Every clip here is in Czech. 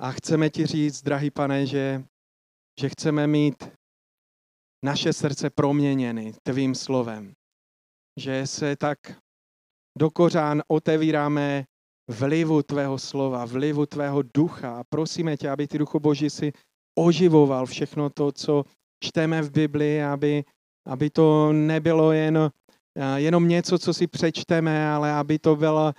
A chceme ti říct, drahý pane, že, že chceme mít naše srdce proměněny tvým slovem. Že se tak do kořán otevíráme vlivu tvého slova, vlivu tvého ducha. A prosíme tě, aby ty duchu Boží si oživoval všechno to, co čteme v Biblii, aby, aby to nebylo jen, eh, jenom něco, co si přečteme, ale aby to bylo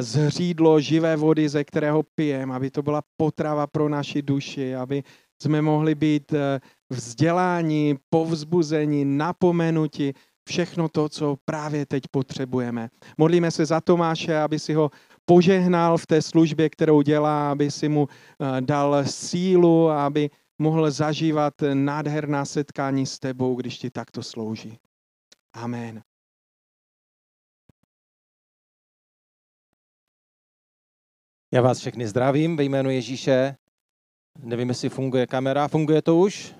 zřídlo živé vody, ze kterého pijeme, aby to byla potrava pro naši duši, aby jsme mohli být eh, vzdělání, povzbuzení, napomenuti, všechno to, co právě teď potřebujeme. Modlíme se za Tomáše, aby si ho požehnal v té službě, kterou dělá, aby si mu dal sílu, aby mohl zažívat nádherná setkání s tebou, když ti takto slouží. Amen. Já vás všechny zdravím ve jménu Ježíše. Nevím, jestli funguje kamera. Funguje to už?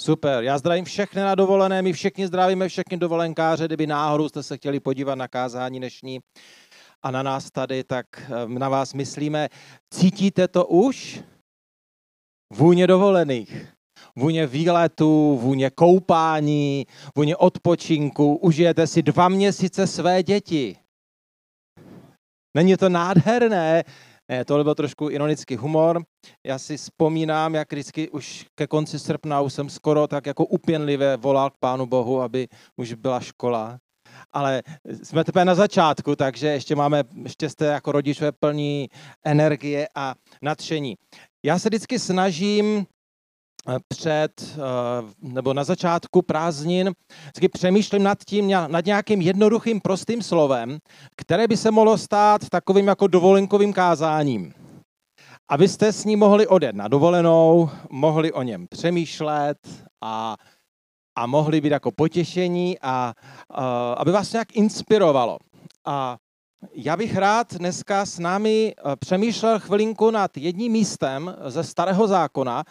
Super. Já zdravím všechny na dovolené. My všichni zdravíme všechny dovolenkáře. Kdyby náhodou jste se chtěli podívat na kázání dnešní a na nás tady, tak eh, na vás myslíme. Cítíte to už? Vůně dovolených, vůně výletů, vůně koupání, vůně odpočinku. Užijete si dva měsíce své děti. Není to nádherné? Ne, tohle byl trošku ironický humor. Já si vzpomínám, jak vždycky už ke konci srpna už jsem skoro tak jako upěnlivě volal k Pánu Bohu, aby už byla škola. Ale jsme teprve na začátku, takže ještě máme, ještě jste jako rodičové plní energie a nadšení. Já se vždycky snažím před eh, nebo na začátku prázdnin vždycky přemýšlím nad tím, nad nějakým jednoduchým prostým slovem, které by se mohlo stát takovým jako dovolenkovým kázáním. Abyste s ním mohli odjet na dovolenou, mohli o něm přemýšlet a, a mohli být jako potěšení a, a aby vás nějak inspirovalo. A já bych rád dneska s námi eh, přemýšlel chvilinku nad jedním místem ze Starého zákona.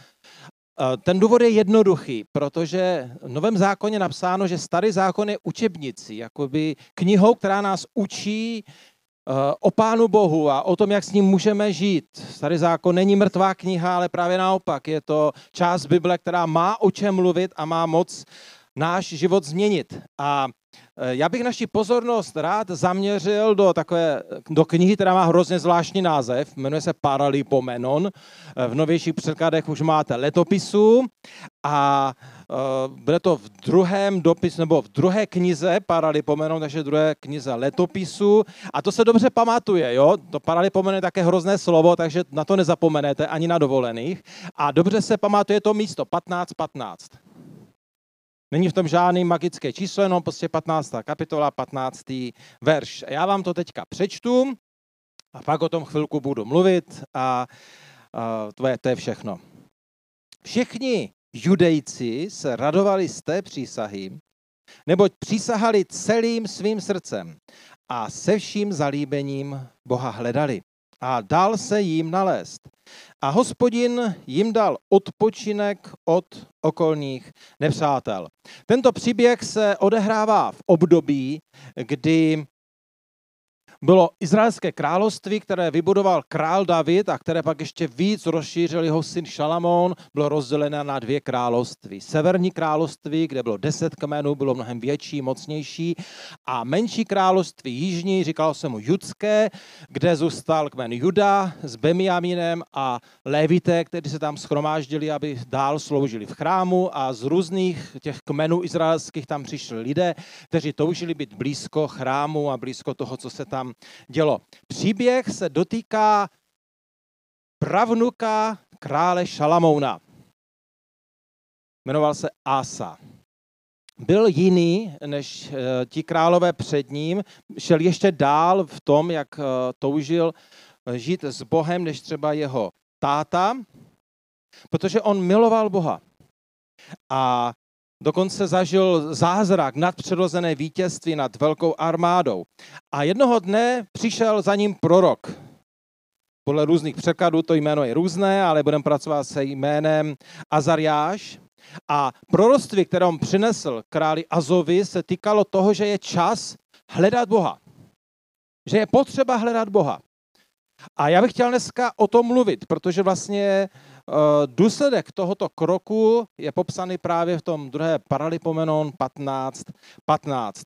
Eh, ten důvod je jednoduchý, protože v Novém zákoně napsáno, že Starý zákon je učebnici, jakoby knihou, která nás učí eh, o Pánu Bohu a o tom, jak s ním můžeme žít. Starý zákon není mrtvá kniha, ale právě naopak. Je to část Bible, která má o čem mluvit a má moc náš život změnit. A já bych naši pozornost rád zaměřil do takové, do knihy, která má hrozně zvláštní název, jmenuje se Paralipomenon. Eh, v novějších překladech už máte letopisu a uh, bude to v druhém dopisu, nebo v druhé knize Paralipomenon, takže druhé knize letopisu. A to se dobře pamatuje, jo? To Paralipomenon je také hrozné slovo, takže na to nezapomenete ani na dovolených. A dobře se pamatuje to místo 15.15. 15. Není v tom žádný magické číslo, jenom prostě 15. kapitola, 15. verš. Já vám to teďka přečtu a pak o tom chvilku budu mluvit a, a to, je, to je všechno. Všichni judejci se radovali z té přísahy, neboť přísahali celým svým srdcem a se vším zalíbením Boha hledali a dal se jim nalézt. A hospodin jim dal odpočinek od okolních nepřátel. Tento příběh se odehrává v období, kdy bylo izraelské království, které vybudoval král David a které pak ještě víc rozšířil jeho syn Šalamón, bylo rozdělené na dvě království. Severní království, kde bylo deset kmenů, bylo mnohem větší, mocnější a menší království jižní, říkalo se mu judské, kde zůstal kmen Juda s Bemiaminem a Levité, kteří se tam schromáždili, aby dál sloužili v chrámu a z různých těch kmenů izraelských tam přišli lidé, kteří toužili být blízko chrámu a blízko toho, co se tam dělo. Příběh se dotýká pravnuka krále Šalamouna. Jmenoval se Asa. Byl jiný než eh, ti králové před ním, šel ještě dál v tom, jak eh, toužil eh, žít s Bohem, než třeba jeho táta, protože on miloval Boha. A Dokonce zažil zázrak, nadpřirozené vítězství nad velkou armádou. A jednoho dne přišel za ním prorok. Podle různých překladů to jméno je různé, ale budeme pracovat se jménem Azariáš. A proroctví, které on přinesl králi Azovi, se týkalo toho, že je čas hledat Boha. Že je potřeba hledat Boha. A já bych chtěl dneska o tom mluvit, protože vlastně důsledek tohoto kroku je popsaný právě v tom druhé Paralipomenon 15. 15.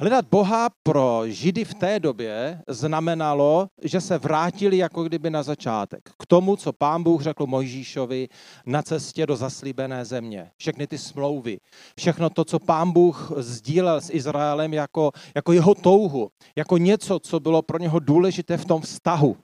Hledat Boha pro Židy v té době znamenalo, že se vrátili jako kdyby na začátek. K tomu, co pán Bůh řekl Mojžíšovi na cestě do zaslíbené země. Všechny ty smlouvy, všechno to, co pán Bůh sdílel s Izraelem jako, jako jeho touhu, jako něco, co bylo pro něho důležité v tom vztahu.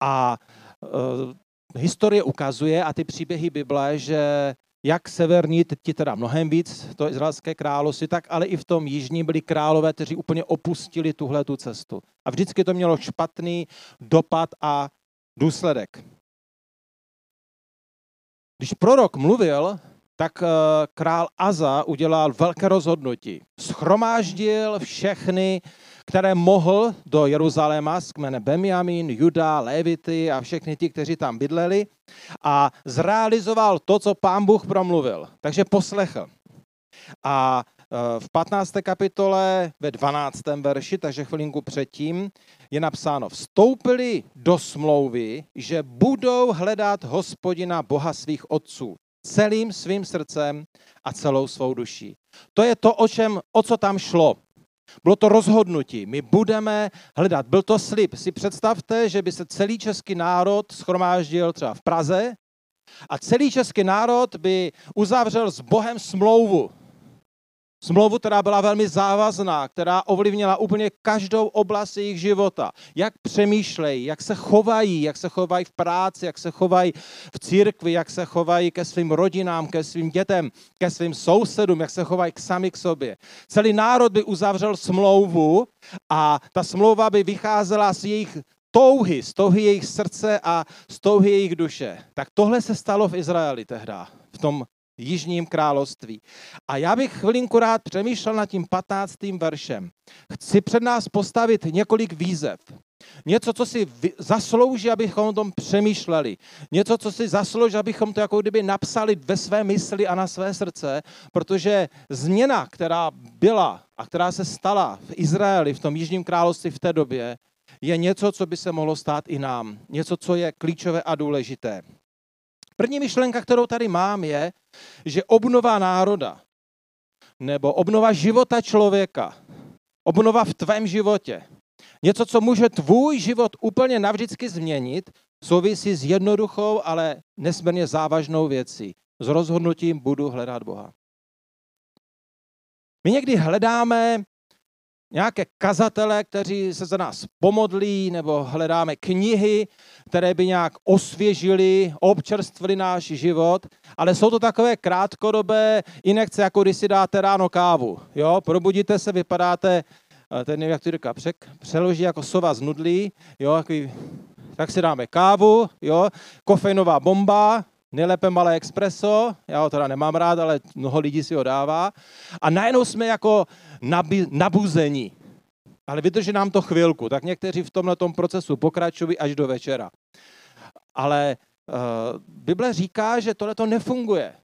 A uh, historie ukazuje a ty příběhy Bible, že jak severní, ti teda mnohem víc, to izraelské království, tak ale i v tom jižním byli králové, kteří úplně opustili tuhle tu cestu. A vždycky to mělo špatný dopad a důsledek. Když prorok mluvil, tak eh, král Aza udělal velké rozhodnutí. Schromáždil všechny které mohl do Jeruzaléma z kmene Benjamin, Juda, Levity a všechny ti, kteří tam bydleli a zrealizoval to, co pán Bůh promluvil. Takže poslechl. A e, v 15. kapitole ve 12. verši, takže chvilinku předtím, je napsáno, vstoupili do smlouvy, že budou hledat hospodina Boha svých otců celým svým srdcem a celou svou duší. To je to, o, čem, o co tam šlo. Bylo to rozhodnutí. My budeme hledat. Byl to slib. Si představte, že by se celý český národ schromáždil třeba v Praze a celý český národ by uzavřel s Bohem smlouvu. Smlouvu, která byla velmi závazná, která ovlivnila úplně každou oblast jejich života. Jak přemýšlejí, jak se chovají, jak se chovají v práci, jak se chovají v církvi, jak se chovají ke svým rodinám, ke svým dětem, ke svým sousedům, jak se chovají k sami k sobě. Celý národ by uzavřel smlouvu a ta smlouva by vycházela z jejich touhy, z touhy jejich srdce a z touhy jejich duše. Tak tohle se stalo v Izraeli tehda, v tom Jižním království. A já bych chvilinku rád přemýšlel nad tím 15. veršem. Chci před nás postavit několik výzev. Něco, co si zaslouží, abychom o tom přemýšleli. Něco, co si zaslouží, abychom to jako kdyby napsali ve své mysli a na své srdce, protože změna, která byla a která se stala v Izraeli, v tom Jižním království v té době, je něco, co by se mohlo stát i nám. Něco, co je klíčové a důležité. První myšlenka, kterou tady mám, je, že obnova národa nebo obnova života člověka, obnova v tvém životě, něco, co může tvůj život úplně navždycky změnit, souvisí s jednoduchou, ale nesmírně závažnou věcí. S rozhodnutím budu hledat Boha. My někdy hledáme nějaké kazatele, kteří se za nás pomodlí, nebo hledáme knihy, které by nějak osvěžily, občerstvili náš život, ale jsou to takové krátkodobé inekce, jako když si dáte ráno kávu. Jo? Probudíte se, vypadáte, eh, ten jak to říká, přeloží jako sova z nudlí, jo? Jaký, tak si dáme kávu, jo? kofeinová bomba, nejlépe malé expreso, já ho teda nemám rád, ale mnoho lidí si ho dává. A najednou jsme jako nabi, nabuzení. Ale vydrží nám to chvilku, tak někteří v tomhle procesu pokračují až do večera. Ale uh, Bible říká, že tohle to nefunguje.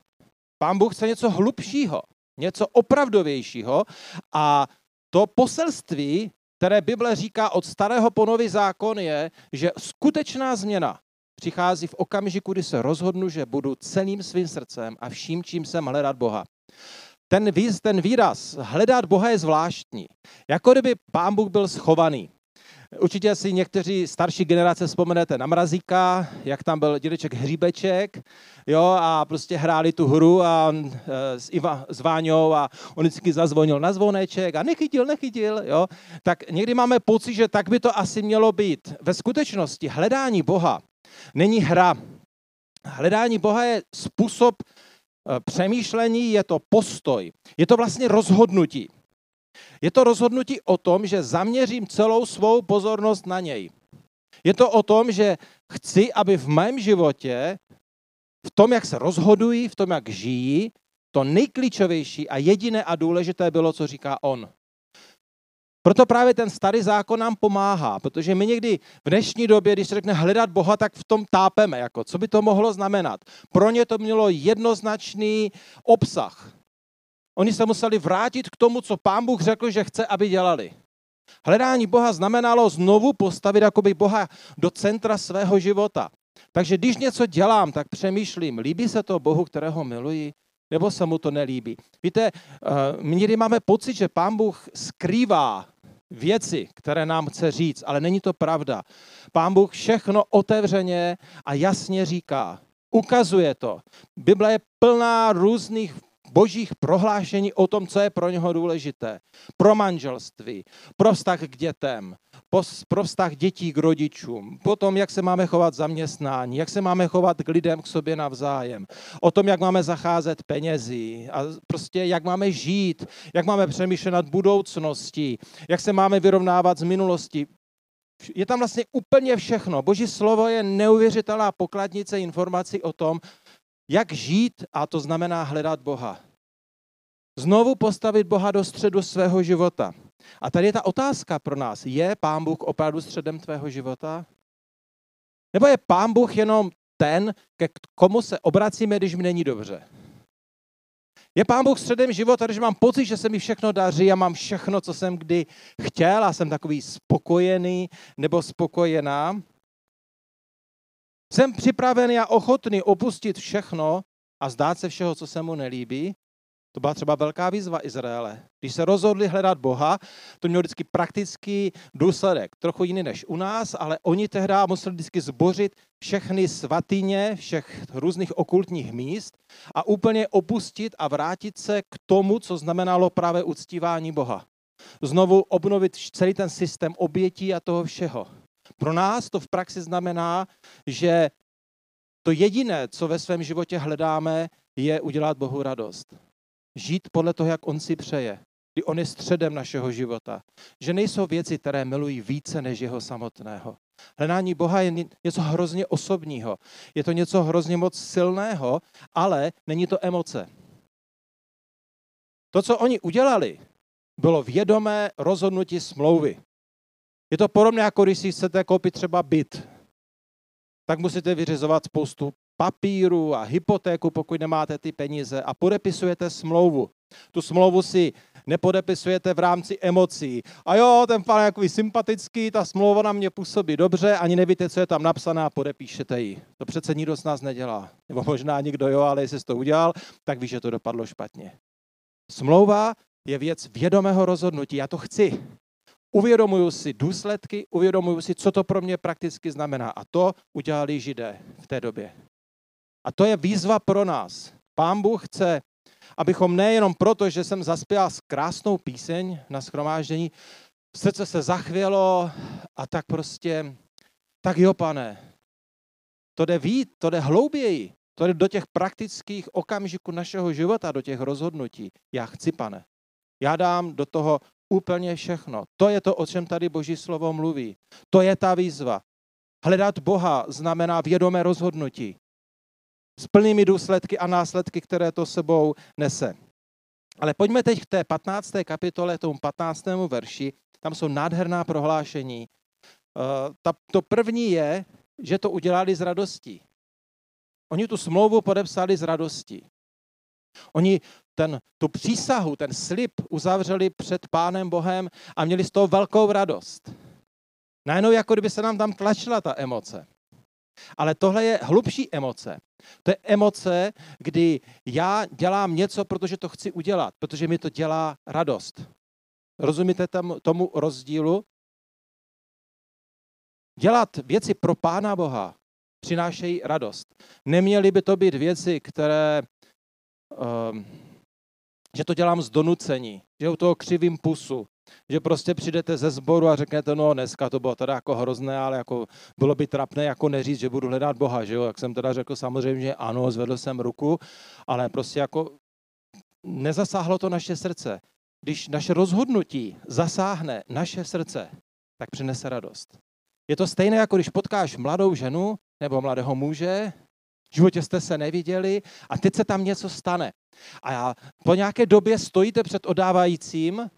Pán Bůh chce něco hlubšího, něco opravdovějšího a to poselství, které Bible říká od starého po nový zákon je, že skutečná změna přichází v okamžiku, kdy se rozhodnu, že budu celým svým srdcem a vším, čím jsem hledat Boha. Ten, výz, ten výraz hledat Boha je zvláštní. Jako kdyby pán Bůh byl schovaný. Určitě si někteří starší generace vzpomenete na Mrazíka, jak tam byl dědeček Hříbeček, jo, a prostě hráli tu hru a, e, s, Iva, s Váňou a on vždycky zazvonil na zvoneček a nechytil, nechytil, jo. Tak někdy máme pocit, že tak by to asi mělo být. Ve skutečnosti hledání Boha není hra. Hledání Boha je způsob eh, přemýšlení, je to postoj, je to vlastně rozhodnutí. Je to rozhodnutí o tom, že zaměřím celou svou pozornost na něj. Je to o tom, že chci, aby v mém životě, v tom, jak se rozhodují, v tom, jak žijí, to nejklíčovější a jediné a důležité bylo, co říká on. Proto právě ten starý zákon nám pomáhá, protože my někdy v dnešní době, když se řekne hledat Boha, tak v tom tápeme. Jako, co by to mohlo znamenat? Pro ně to mělo jednoznačný obsah. Oni se museli vrátit k tomu, co pán Bůh řekl, že chce, aby dělali. Hledání Boha znamenalo znovu postavit jakoby Boha do centra svého života. Takže když něco dělám, tak přemýšlím, líbí se to Bohu, kterého miluji, nebo se mu to nelíbí. Víte, my někdy máme pocit, že Pán Bůh skrývá věci, které nám chce říct, ale není to pravda. Pán Bůh všechno otevřeně a jasně říká. Ukazuje to. Bible je plná různých božích prohlášení o tom, co je pro něho důležité. Pro manželství, pro vztah k dětem, pro vztah dětí k rodičům, potom, jak se máme chovat zaměstnání, jak se máme chovat k lidem k sobě navzájem, o tom, jak máme zacházet penězí a prostě jak máme žít, jak máme přemýšlet nad budoucností, jak se máme vyrovnávat z minulosti. Je tam vlastně úplně všechno. Boží slovo je neuvěřitelná pokladnice informací o tom, jak žít, a to znamená hledat Boha. Znovu postavit Boha do středu svého života. A tady je ta otázka pro nás. Je Pán Bůh opravdu středem tvého života? Nebo je Pán Bůh jenom ten, ke komu se obracíme, když mi není dobře? Je Pán Bůh středem života, když mám pocit, že se mi všechno daří a mám všechno, co jsem kdy chtěl a jsem takový spokojený nebo spokojená? Jsem připravený a ochotný opustit všechno a zdát se všeho, co se mu nelíbí? To byla třeba velká výzva Izraele. Když se rozhodli hledat Boha, to mělo vždycky praktický důsledek. Trochu jiný než u nás, ale oni tehdy museli vždycky zbořit všechny svatyně, všech různých okultních míst a úplně opustit a vrátit se k tomu, co znamenalo právě uctívání Boha. Znovu obnovit celý ten systém obětí a toho všeho. Pro nás to v praxi znamená, že to jediné, co ve svém životě hledáme, je udělat Bohu radost. Žít podle toho, jak On si přeje. Kdy On je středem našeho života. Že nejsou věci, které milují více než jeho samotného. Hledání Boha je něco hrozně osobního. Je to něco hrozně moc silného, ale není to emoce. To, co oni udělali, bylo vědomé rozhodnutí smlouvy. Je to podobné, jako když si chcete koupit třeba byt. Tak musíte vyřizovat spoustu papíru a hypotéku, pokud nemáte ty peníze a podepisujete smlouvu. Tu smlouvu si nepodepisujete v rámci emocí. A jo, ten pán je takový sympatický, ta smlouva na mě působí dobře, ani nevíte, co je tam napsané a podepíšete ji. To přece nikdo z nás nedělá. Nebo možná nikdo jo, ale jestli jsi to udělal, tak víš, že to dopadlo špatně. Smlouva je věc vědomého rozhodnutí. Já to chci. Uvědomuju si důsledky, uvědomuju si, co to pro mě prakticky znamená. A to udělali židé v té době. A to je výzva pro nás. Pán Bůh chce, abychom nejenom proto, že jsem zaspěl krásnou píseň na schromáždění, srdce se zachvělo a tak prostě, tak jo, pane, to jde víc, to jde hlouběji, to jde do těch praktických okamžiků našeho života, do těch rozhodnutí. Já chci, pane. Já dám do toho úplně všechno. To je to, o čem tady Boží slovo mluví. To je ta výzva. Hledat Boha znamená vědomé rozhodnutí s plnými důsledky a následky, které to sebou nese. Ale pojďme teď k té 15. kapitole, tomu 15. verši. Tam jsou nádherná prohlášení. Ta, to první je, že to udělali s radostí. Oni tu smlouvu podepsali s radostí. Oni ten, tu přísahu, ten slib uzavřeli před Pánem Bohem a měli z toho velkou radost. Najednou jako kdyby se nám tam tlačila ta emoce. Ale tohle je hlubší emoce. To je emoce, kdy já dělám něco, protože to chci udělat, protože mi to dělá radost. Rozumíte tam, tomu rozdílu? Dělat věci pro Pána Boha přinášejí radost. Neměly by to být věci, které, um, že to dělám z donucení, že u toho křivím pusu, že prostě přijdete ze sboru a řeknete, no dneska to bylo teda jako hrozné, ale jako bylo by trapné jako neříct, že budu hledat Boha, že jo? Jak jsem teda řekl samozřejmě, že ano, zvedl jsem ruku, ale prostě jako nezasáhlo to naše srdce. Když naše rozhodnutí zasáhne naše srdce, tak přinese radost. Je to stejné, jako když potkáš mladou ženu nebo mladého muže, v životě jste se neviděli a teď se tam něco stane. A po nějaké době stojíte před odávajícím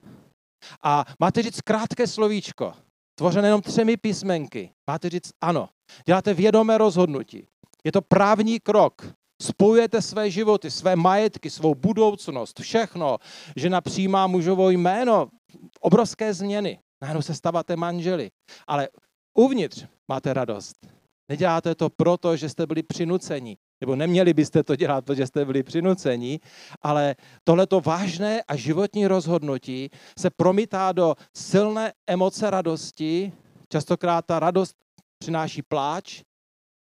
a máte říct krátké slovíčko, tvořené jenom třemi písmenky. Máte říct ano. Děláte vědomé rozhodnutí. Je to právní krok. Spojujete své životy, své majetky, svou budoucnost, všechno. Žena přijímá mužovo jméno. Obrovské změny. Najednou se stáváte manželi. Ale uvnitř máte radost. Neděláte to proto, že jste byli přinuceni, nebo neměli byste to dělat, protože jste byli přinuceni, ale tohleto vážné a životní rozhodnutí se promítá do silné emoce radosti. Častokrát ta radost přináší pláč,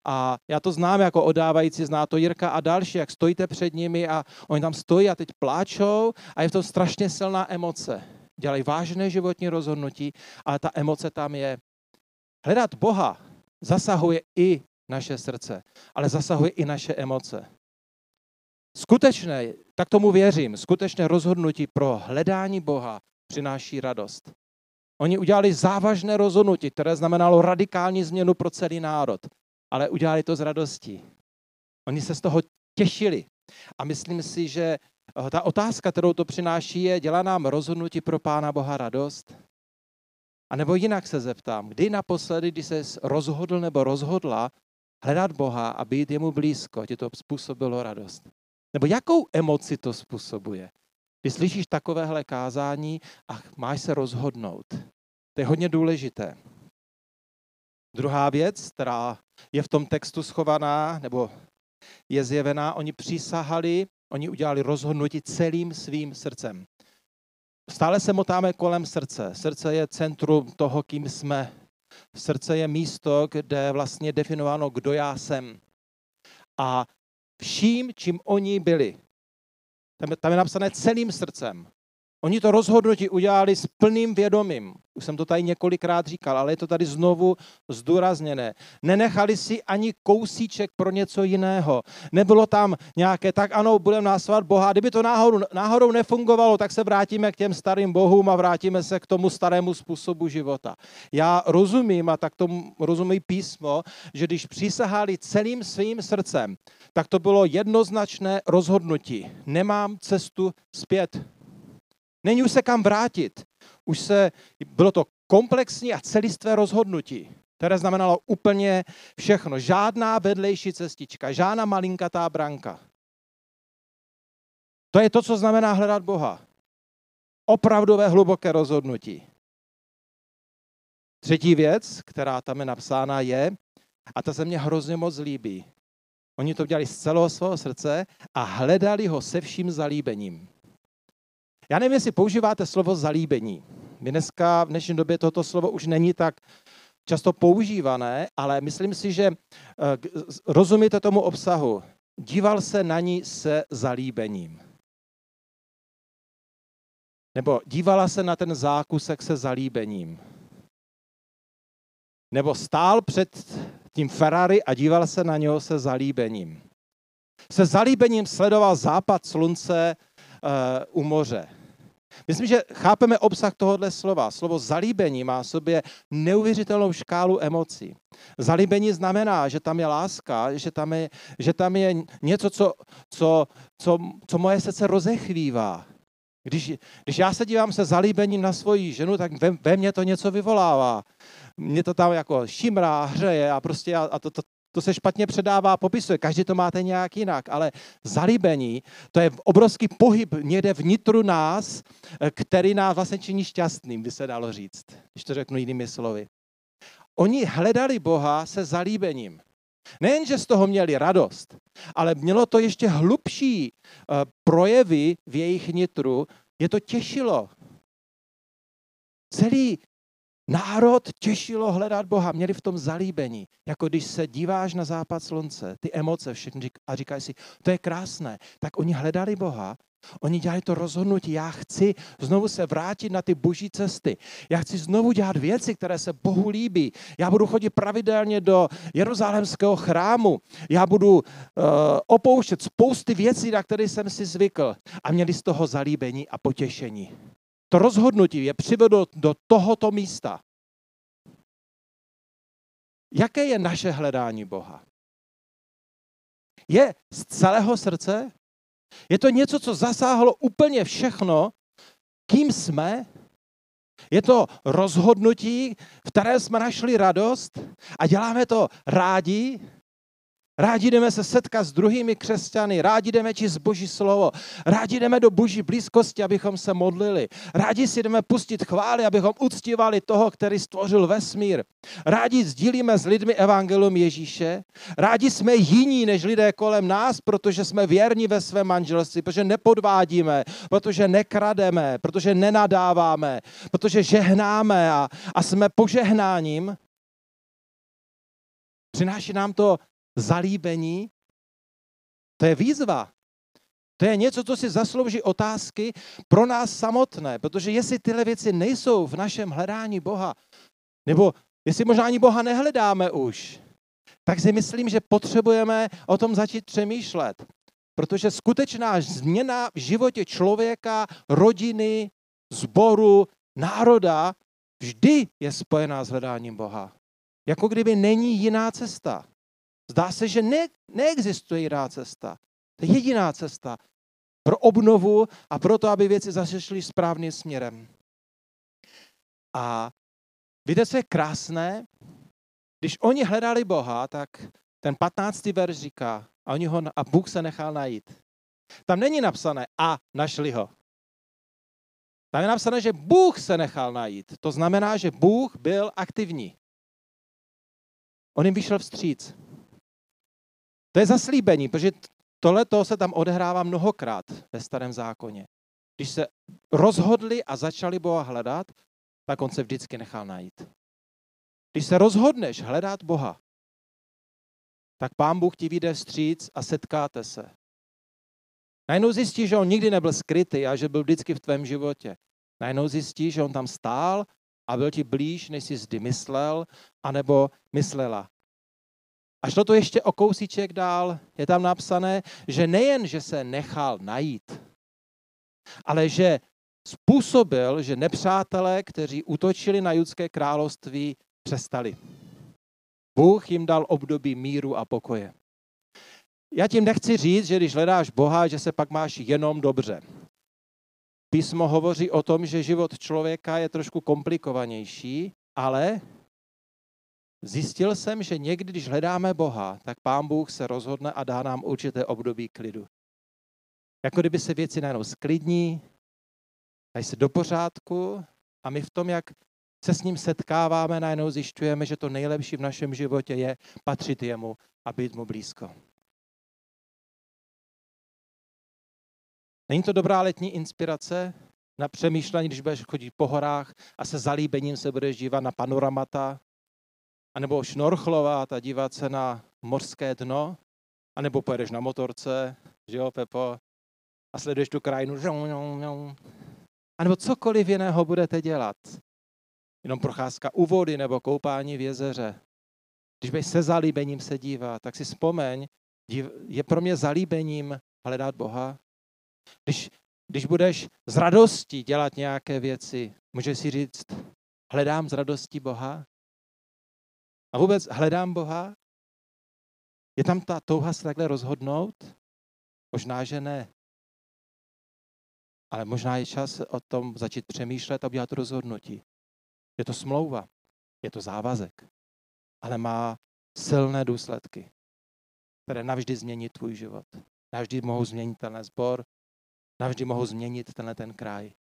a já to znám jako odávající, zná to Jirka a další, jak stojíte před nimi a oni tam stojí a teď pláčou a je to strašně silná emoce. Dělají vážné životní rozhodnutí, ale ta emoce tam je. Hledat Boha zasahuje i naše srdce, ale zasahuje i naše emoce. Skutečné, tak tomu věřím, skutečné rozhodnutí pro hledání Boha přináší radost. Oni udělali závažné rozhodnutí, které znamenalo radikální změnu pro celý národ, ale udělali to z radosti. Oni se z toho těšili. A myslím si, že eh, ta otázka, kterou to přináší, je, dělá nám rozhodnutí pro Pána Boha radost? A nebo jinak se zeptám, kdy naposledy, když se rozhodl nebo rozhodla hledat Boha a být jemu blízko, ti to způsobilo radost? Nebo jakou emoci to způsobuje? Když slyšíš takovéhle kázání a máš se rozhodnout. To je hodně důležité. Druhá věc, která je v tom textu schovaná, nebo je zjevená, oni přísahali, oni udělali rozhodnutí celým svým srdcem. Stále se motáme kolem srdce. Srdce je centrum toho, kým jsme. Srdce je místo, kde je vlastně definováno, kdo já jsem. A vším, čím oni byli. Tam je, napsané celým srdcem. Oni to rozhodnutí udělali s plným vědomím. Už jsem to tady několikrát říkal, ale je to tady znovu zdůrazněné. Nenechali si ani kousíček pro něco jiného. Nebylo tam nějaké, tak ano, budeme následovat Boha. Kdyby to náhodou, náhodou nefungovalo, tak se vrátíme k těm starým bohům a vrátíme se k tomu starému způsobu života. Já rozumím, a tak tomu rozumí písmo, že když přísahali celým svým srdcem, tak to bylo jednoznačné rozhodnutí. Nemám cestu zpět Není už se kam vrátit. Už se, bylo to komplexní a celistvé rozhodnutí, které znamenalo úplně všechno. Žádná vedlejší cestička, žádná malinkatá branka. To je to, co znamená hledat Boha. Opravdové hluboké rozhodnutí. Třetí věc, která tam je napsána, je, a ta se mně hrozně moc líbí. Oni to dělali z celého svého srdce a hledali ho se vším zalíbením. Já nevím, jestli používáte slovo zalíbení. My dneska v dnešní době toto slovo už není tak často používané, ale myslím si, že eh, rozumíte tomu obsahu. Díval se na ní se zalíbením. Nebo dívala se na ten zákusek se zalíbením. Nebo stál před tím Ferrari a díval se na něho se zalíbením. Se zalíbením sledoval západ slunce Eh, u moře. Myslím, že chápeme obsah tohohle slova. Slovo zalíbení má v sobě neuvěřitelnou škálu emocí. Zalíbení znamená, že tam je láska, že tam je, že tam je něco, co, co, co, co moje srdce rozechvívá. Když, když já se dívám se zalíbením na svoji ženu, tak ve, ve mně to něco vyvolává. Mě to tam jako šimrá, hřeje a prostě a, a to, to, to se špatně předává, popisuje, každý to máte nějak jinak, ale zalíbení, to je obrovský pohyb někde vnitru nás, eh, který nás vlastně činí šťastným, by se dalo říct, když to řeknu jinými slovy. Oni hledali Boha se zalíbením. Nejen, že z toho měli radost, ale mělo to ještě hlubší eh, projevy v jejich nitru, je to těšilo. Celý Národ těšilo hledat Boha, měli v tom zalíbení. Jako když se díváš na západ slunce, ty emoce všechny a říkáš si, to je krásné. Tak oni hledali Boha, oni dělali to rozhodnutí, já chci znovu se vrátit na ty boží cesty. Já chci znovu dělat věci, které se Bohu líbí. Já budu chodit pravidelně do jeruzalémského chrámu. Já budu uh, opouštět spousty věcí, na které jsem si zvykl. A měli z toho zalíbení a potěšení to rozhodnutí je přivedlo do tohoto místa. Jaké je naše hledání Boha? Je z celého srdce? Je to něco, co zasáhlo úplně všechno, kým jsme? Je to rozhodnutí, v které jsme našli radost a děláme to rádi? Rádi jdeme se setkat s druhými křesťany, rádi jdeme číst Boží slovo, rádi jdeme do Boží blízkosti, abychom se modlili, rádi si jdeme pustit chvály, abychom uctívali toho, který stvořil vesmír. Rádi sdílíme s lidmi evangelium Ježíše, rádi jsme jiní než lidé kolem nás, protože jsme věrní ve svém manželství, protože nepodvádíme, protože nekrademe, protože nenadáváme, protože žehnáme a, a jsme požehnáním. Přináší nám to zalíbení, to je výzva. To je něco, co si zaslouží otázky pro nás samotné, protože jestli tyhle věci nejsou v našem hledání Boha, nebo jestli možná ani Boha nehledáme už, tak si myslím, že potřebujeme o tom začít přemýšlet. Protože skutečná změna v životě člověka, rodiny, zboru, národa vždy je spojená s hledáním Boha. Jako kdyby není jiná cesta. Zdá se, že ne, neexistuje jiná cesta. To je jediná cesta pro obnovu a pro to, aby věci zašly správným směrem. A víte, co je krásné? Když oni hledali Boha, tak ten 15. verš říká, a, oni ho, a Bůh se nechal najít. Tam není napsané a našli ho. Tam je napsané, že Bůh se nechal najít. To znamená, že Bůh byl aktivní. On jim vyšel vstříc. To je zaslíbení, protože tohle se tam odehrává mnohokrát ve starém zákoně. Když se rozhodli a začali Boha hledat, tak on se vždycky nechal najít. Když se rozhodneš hledat Boha, tak pán Bůh ti vyjde vstříc a setkáte se. Najednou zjistíš, že on nikdy nebyl skrytý a že byl vždycky v tvém životě. Najednou zjistíš, že on tam stál a byl ti blíž, než jsi zdy myslel, anebo myslela. A šlo to ještě o kousíček dál, je tam napsané, že nejen, že se nechal najít, ale že způsobil, že nepřátelé, kteří útočili na judské království, přestali. Bůh jim dal období míru a pokoje. Já tím nechci říct, že když hledáš Boha, že se pak máš jenom dobře. Písmo hovoří o tom, že život člověka je trošku komplikovanější, ale Zjistil jsem, že někdy, když hledáme Boha, tak Pán Bůh se rozhodne a dá nám určité období klidu. Jako kdyby se věci najednou sklidní, dají se do pořádku a my v tom, jak se s ním setkáváme, najednou zjišťujeme, že to nejlepší v našem životě je patřit jemu a být mu blízko. Není to dobrá letní inspirace na přemýšlení, když budeš chodit po horách a se zalíbením se budeš dívat na panoramata, anebo šnorchlovat a dívat se na mořské dno, anebo pojedeš na motorce, že jo, Pepo, a sleduješ tu krajinu, a nebo cokoliv jiného budete dělat. Jenom procházka u vody nebo koupání v jezeře. Když budeš se zalíbením se dívat, tak si vzpomeň, je pro mě zalíbením hledat Boha. Když, když budeš z radostí dělat nějaké věci, můžeš si říct, hledám z radostí Boha? A vůbec hledám Boha? Je tam ta touha se takhle rozhodnout? Možná, že ne. Ale možná je čas o tom začít přemýšlet a udělat rozhodnutí. Je to smlouva, je to závazek, ale má silné důsledky, které navždy změní tvůj život. Navždy mohou změnit tenhle sbor, navždy mohou změnit tenhle ten kraj.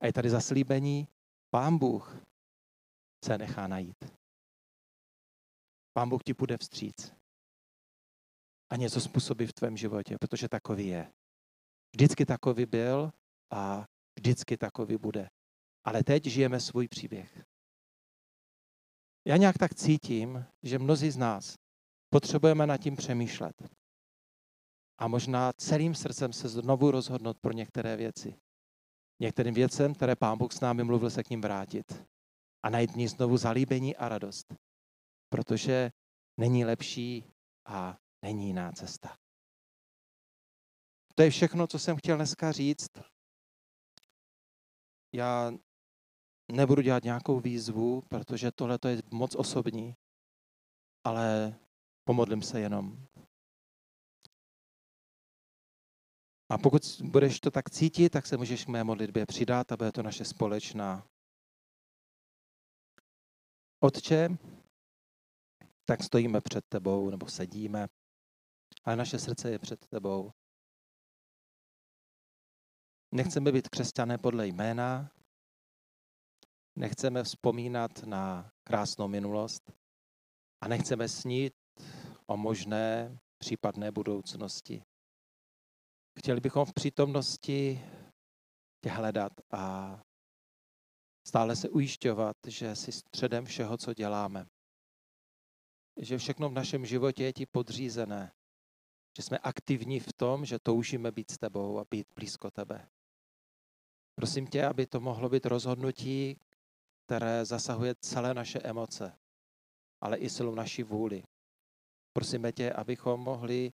A je tady zaslíbení, pán Bůh se nechá najít. Pán Bůh ti půjde vstříc. A něco způsobí v tvém životě, protože takový je. Vždycky takový byl a vždycky takový bude. Ale teď žijeme svůj příběh. Já nějak tak cítím, že mnozí z nás potřebujeme nad tím přemýšlet. A možná celým srdcem se znovu rozhodnout pro některé věci. Některým věcem, které Pán Bůh s námi mluvil, se k ním vrátit a najít v ní znovu zalíbení a radost. Protože není lepší a není jiná cesta. To je všechno, co jsem chtěl dneska říct. Já nebudu dělat nějakou výzvu, protože tohle je moc osobní, ale pomodlím se jenom. A pokud budeš to tak cítit, tak se můžeš k mé modlitbě přidat a bude to naše společná Otče, tak stojíme před tebou nebo sedíme, ale naše srdce je před tebou. Nechceme být křesťané podle jména, nechceme vzpomínat na krásnou minulost a nechceme snít o možné případné budoucnosti. Chtěli bychom v přítomnosti tě hledat a stále se ujišťovat, že jsi středem všeho, co děláme. Že všechno v našem životě je ti podřízené. Že jsme aktivní v tom, že toužíme být s tebou a být blízko tebe. Prosím tě, aby to mohlo být rozhodnutí, které zasahuje celé naše emoce, ale i celou naši vůli. Prosíme tě, abychom mohli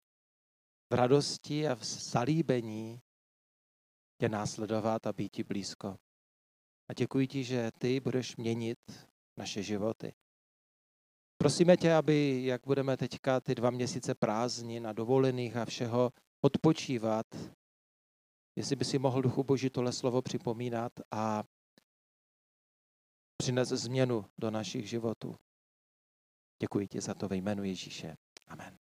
v radosti a v zalíbení tě následovat a být ti blízko. A děkuji ti, že ty budeš měnit naše životy. Prosíme tě, aby, jak budeme teďka ty dva měsíce prázdnin na dovolených a všeho odpočívat, jestli by si mohl Duchu Boží tohle slovo připomínat a přines změnu do našich životů. Děkuji ti za to ve jménu Ježíše. Amen.